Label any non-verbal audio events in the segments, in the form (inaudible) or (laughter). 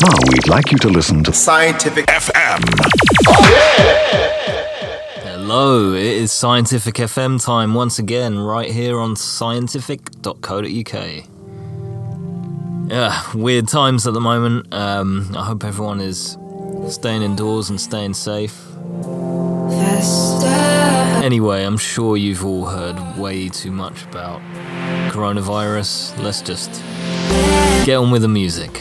Now we'd like you to listen to Cyantific FM. Hello, it is Cyantific FM time once again, right here on cyantific.co.uk. Yeah, weird times at the moment. Um, I hope everyone is staying indoors and staying safe. Anyway, I'm sure you've all heard way too much about coronavirus. Let's just get on with the music.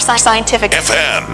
Scientific FM.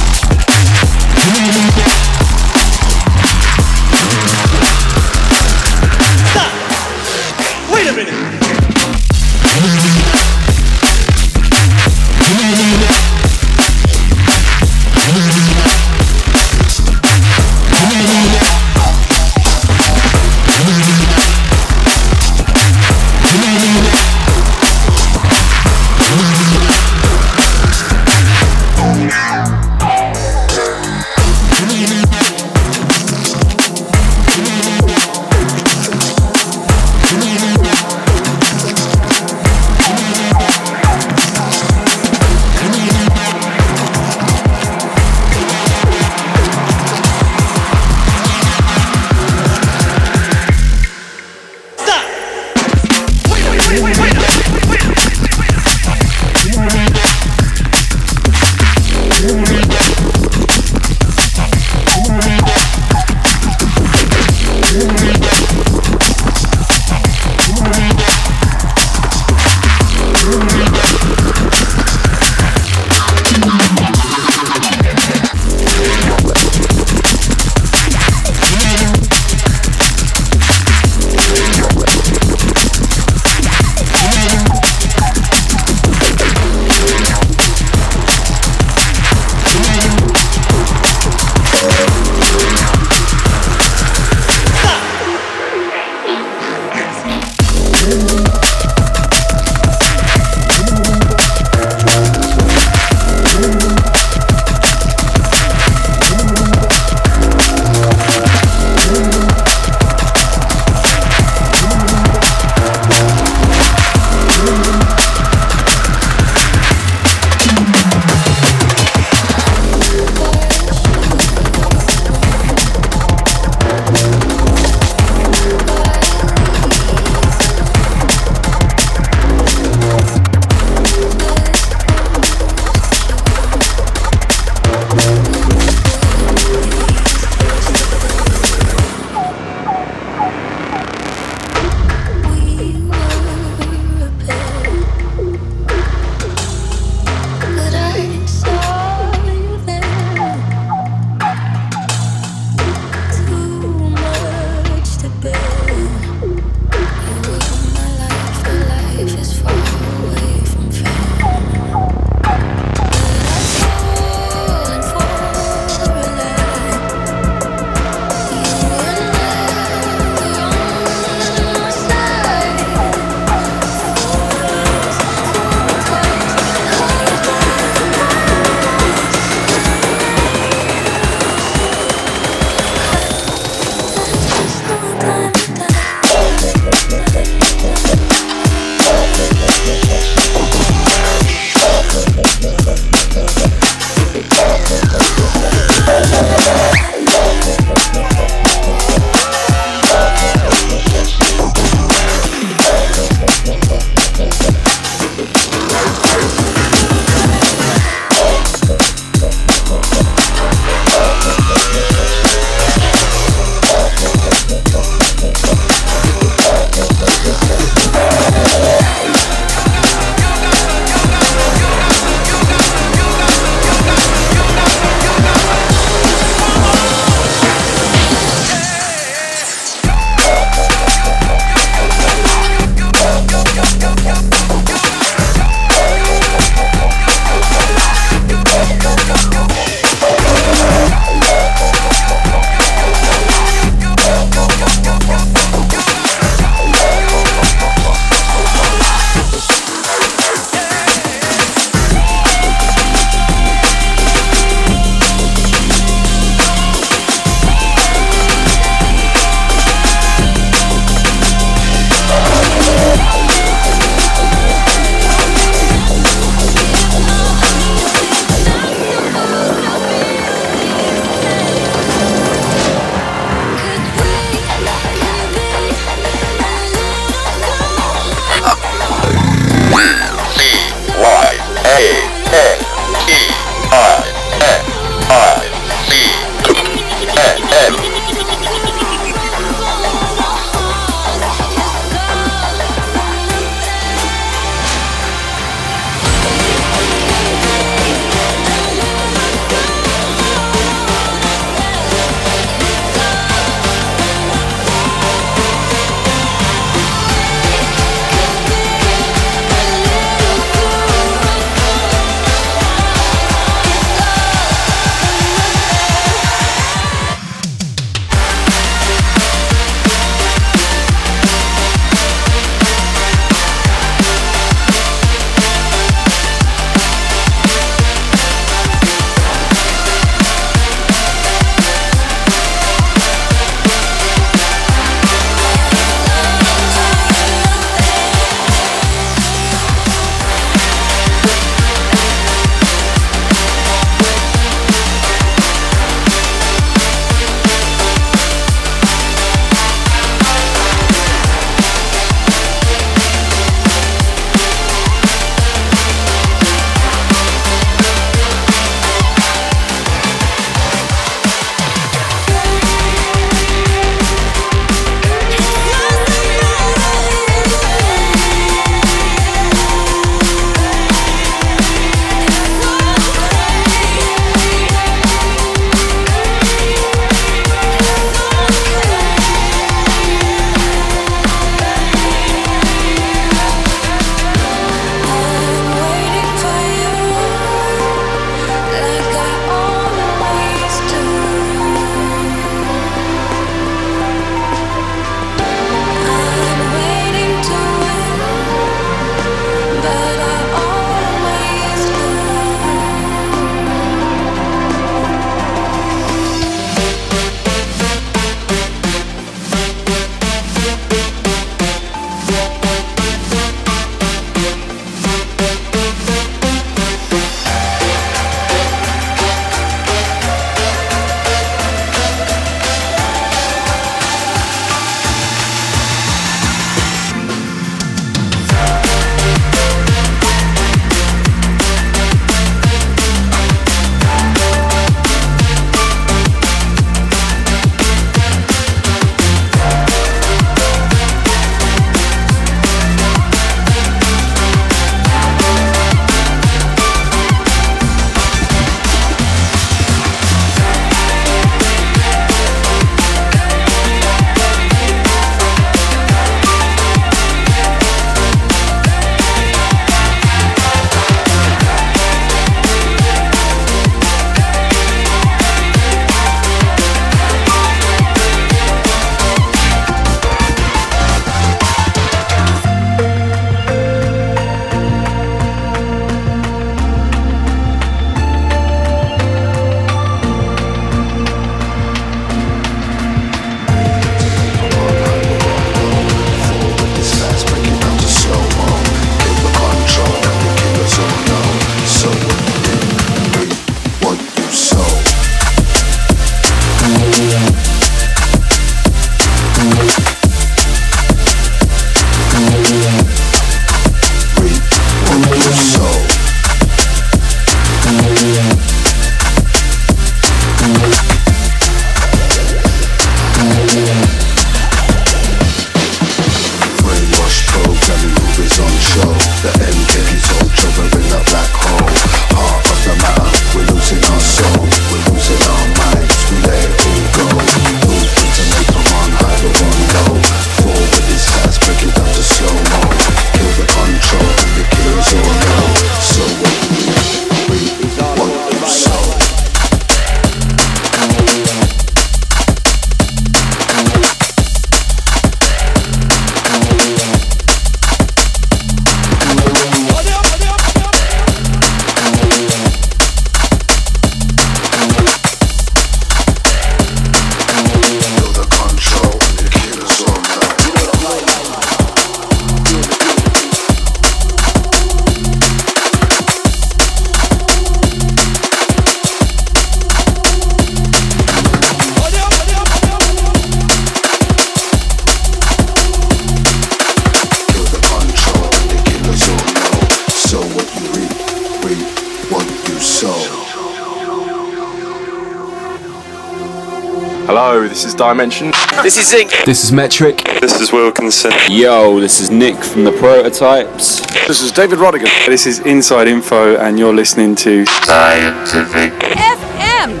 Yo, this is Dimension. This is Zinc. This is Metric. This is Wilkinson. Yo, this is Nick from the Prototypes. This is David Rodigan. This is Inside Info, and you're listening to Cyantific FM.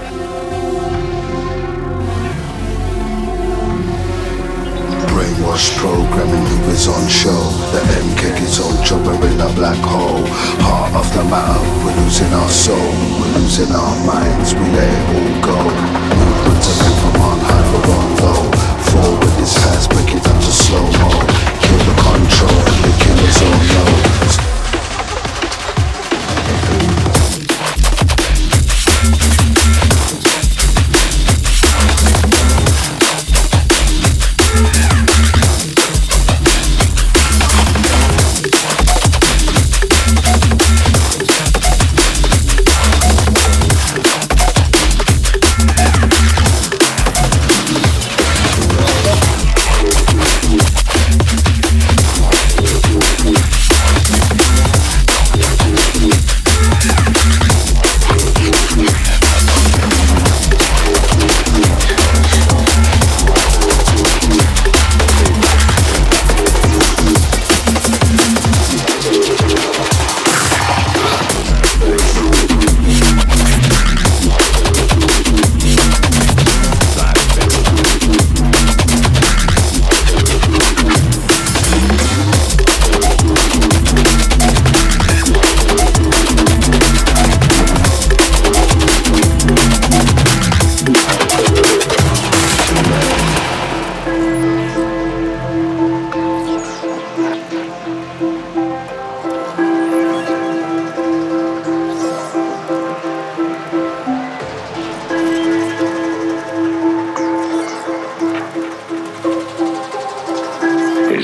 Brainwash programming who is on show. The MK is ultra, we're in a black hole. Heart of the matter, we're losing our soul. We're losing our minds, we let it all go. Movements are meant from on low. Forward is fast, break it slow mo. Kill the control, the killers all.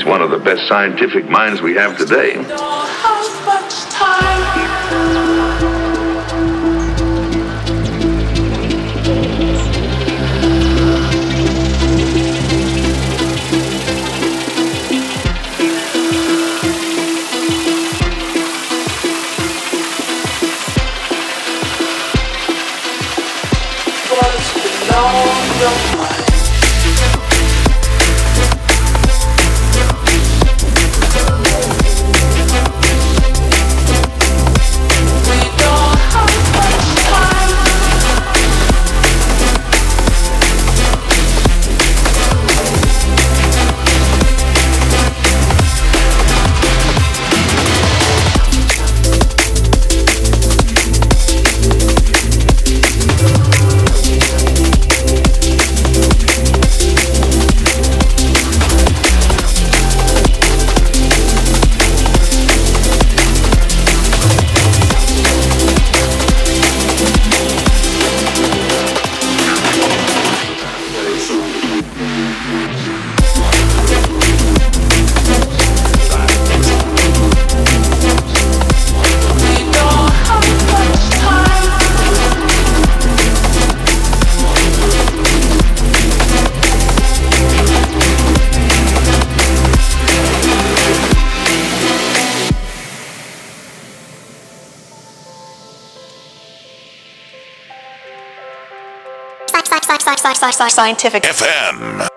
One of the best scientific minds we have today. Cyantific FM.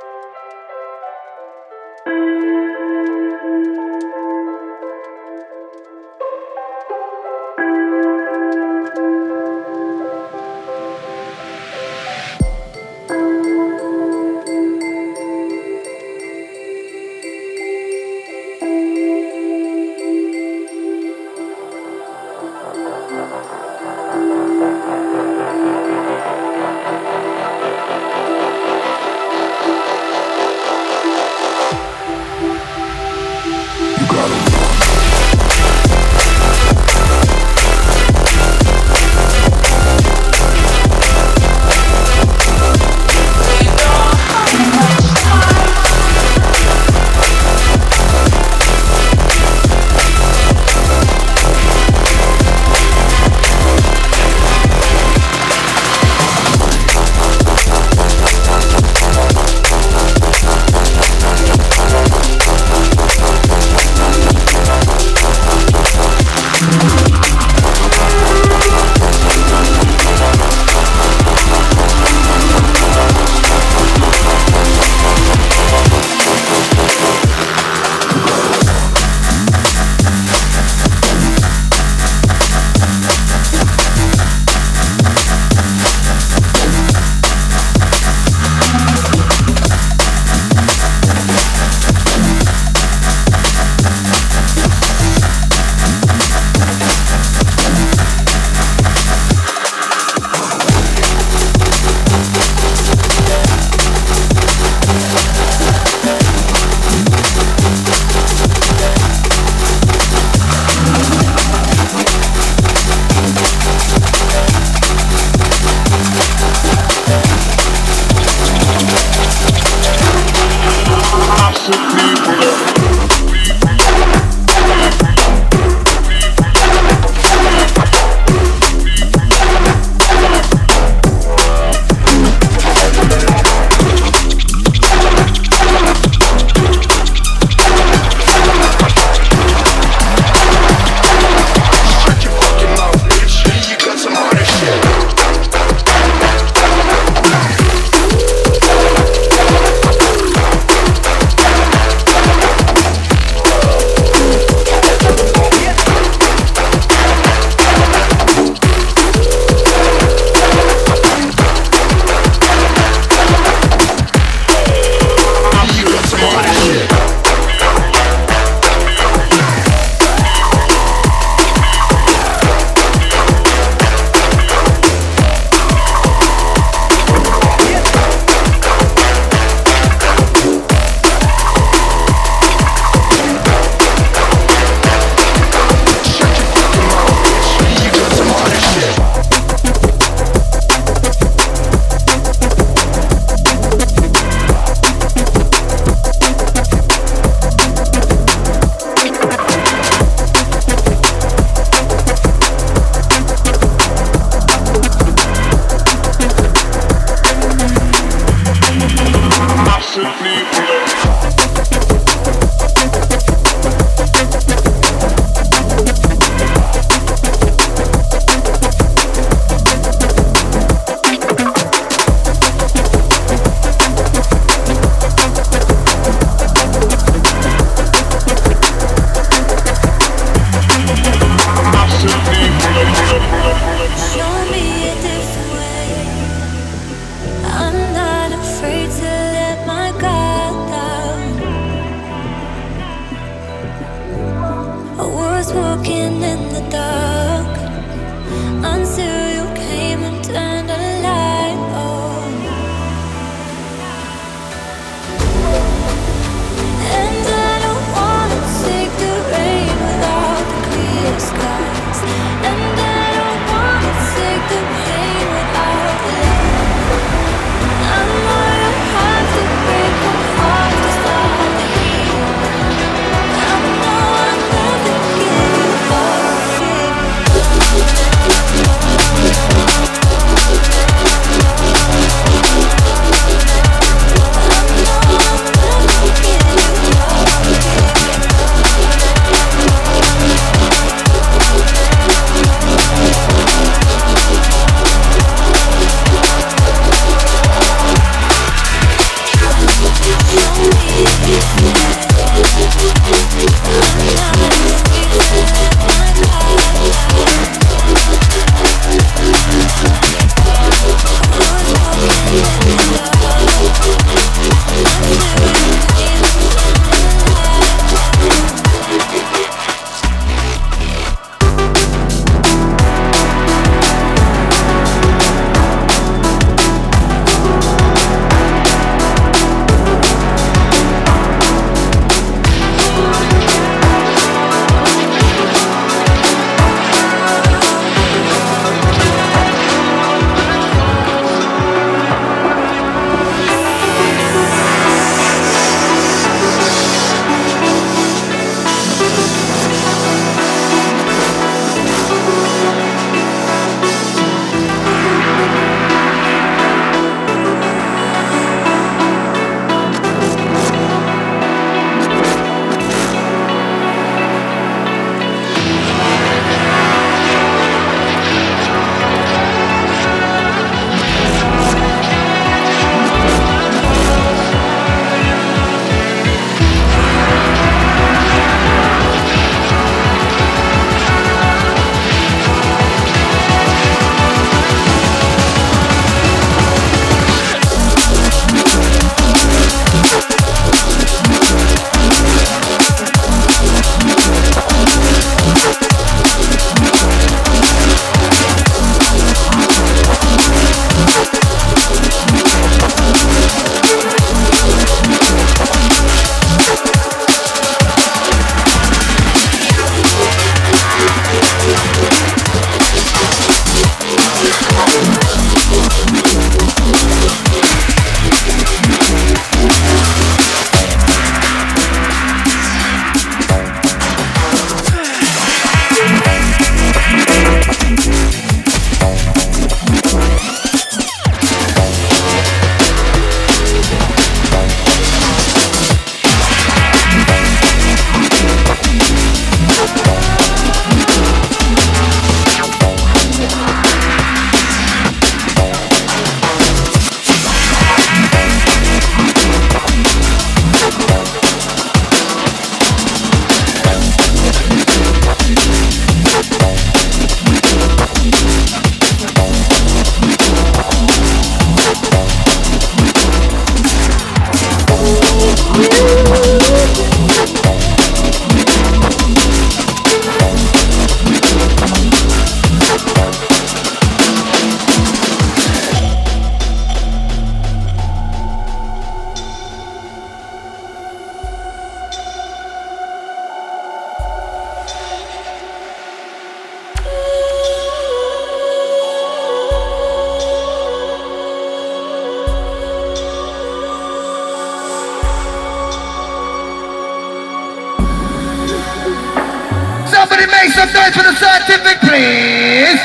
Somebody make some noise for the Cyantific, please.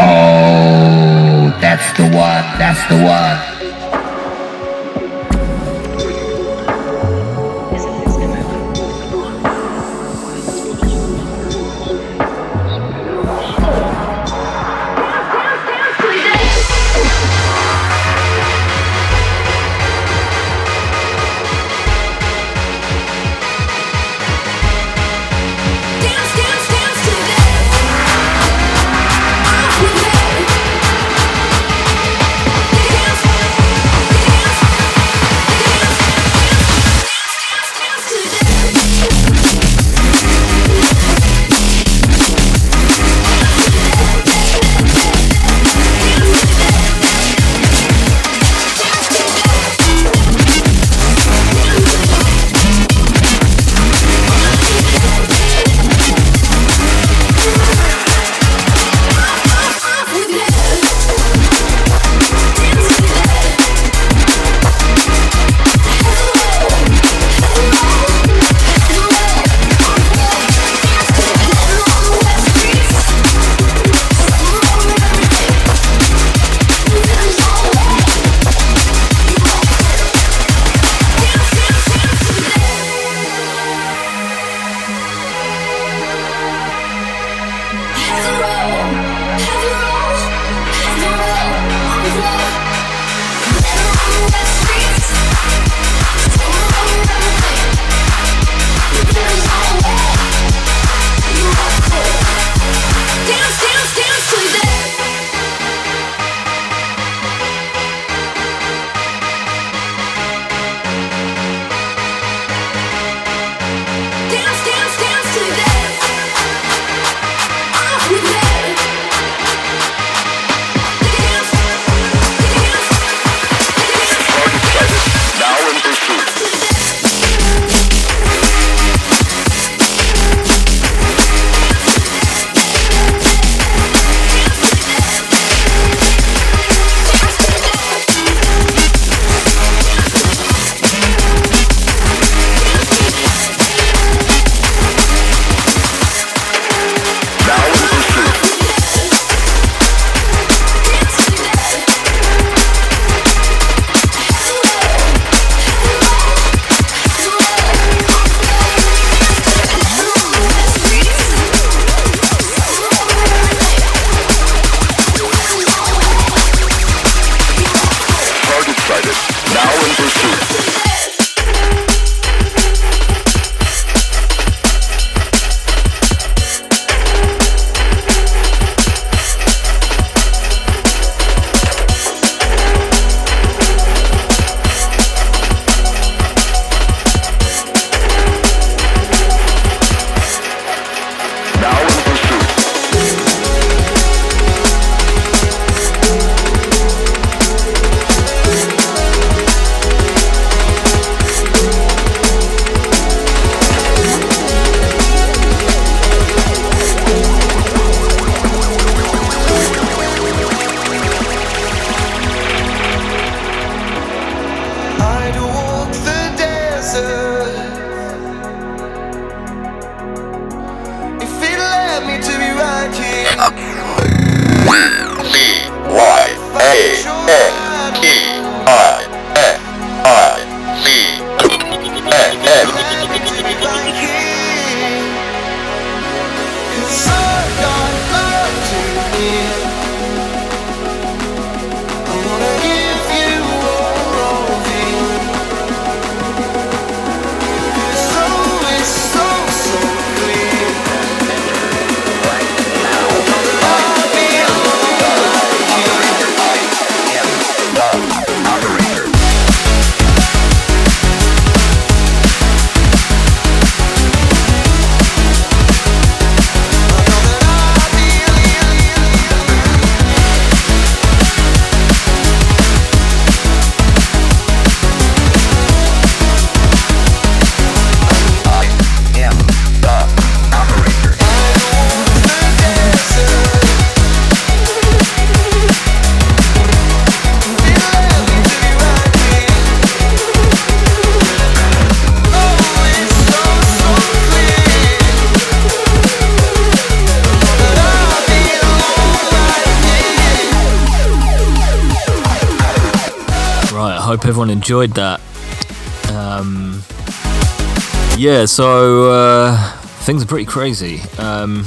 Oh, that's the one. That's the one. Enjoyed that. Um, yeah, so uh, things are pretty crazy. Um,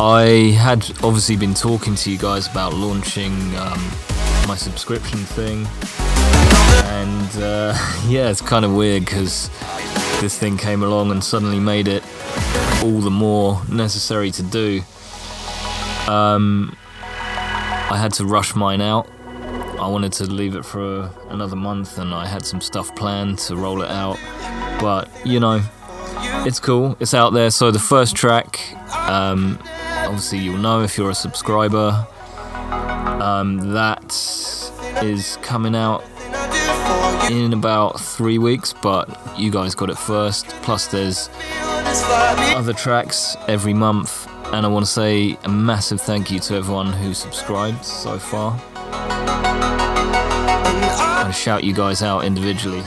I had obviously been talking to you guys about launching um, my subscription thing, and uh, (laughs) yeah, it's kind of weird because this thing came along and suddenly made it all the more necessary to do. Um, I had to rush mine out. I wanted to leave it for another month and I had some stuff planned to roll it out. But, you know, it's cool. It's out there. So the first track, um, obviously you'll know if you're a subscriber. Um, that is coming out in about three weeks, but you guys got it first. Plus, there's other tracks every month, and I want to say a massive thank you to everyone who subscribed so far. Gonna shout you guys out individually.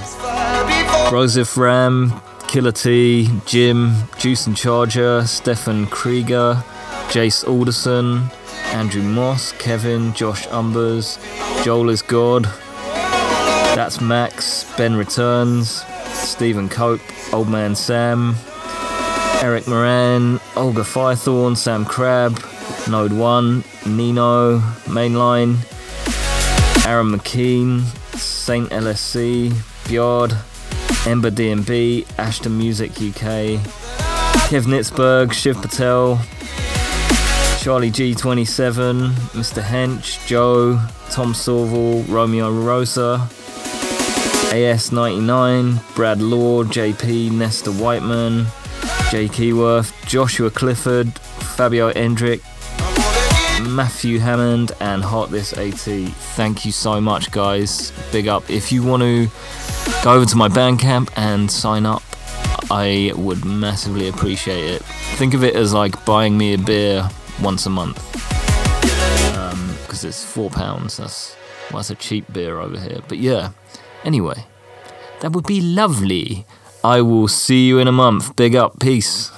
Rosif Ram, Killer T, Jim, Juice and Charger, Stefan Krieger, Jace Alderson, Andrew Moss, Kevin, Josh Umbers, Joel is God, That's Max, Ben Returns, Stephen Cope, Old Man Sam, Eric Moran, Olga Firethorn, Sam Crab, Node 1, Nino, Mainline, Aaron McKean, Saint LSC, Bjord, Ember DMB, Ashton Music UK, Kev Nitzberg, Shiv Patel, Charlie G27, Mr. Hench, Joe, Tom Sorval, Romeo Rosa, AS99, Brad Law, JP, Nesta Whiteman, Jay Keyworth, Joshua Clifford, Fabio Endrick, Matthew Hammond, and Hot This AT. Thank you so much, guys. Big up. If you want to go over to my Bandcamp and sign up, I would massively appreciate it. Think of it as like buying me a beer once a month. Um, because it's four pounds. That's, well, that's a cheap beer over here. But yeah, anyway, that would be lovely. I will see you in a month. Big up. Peace.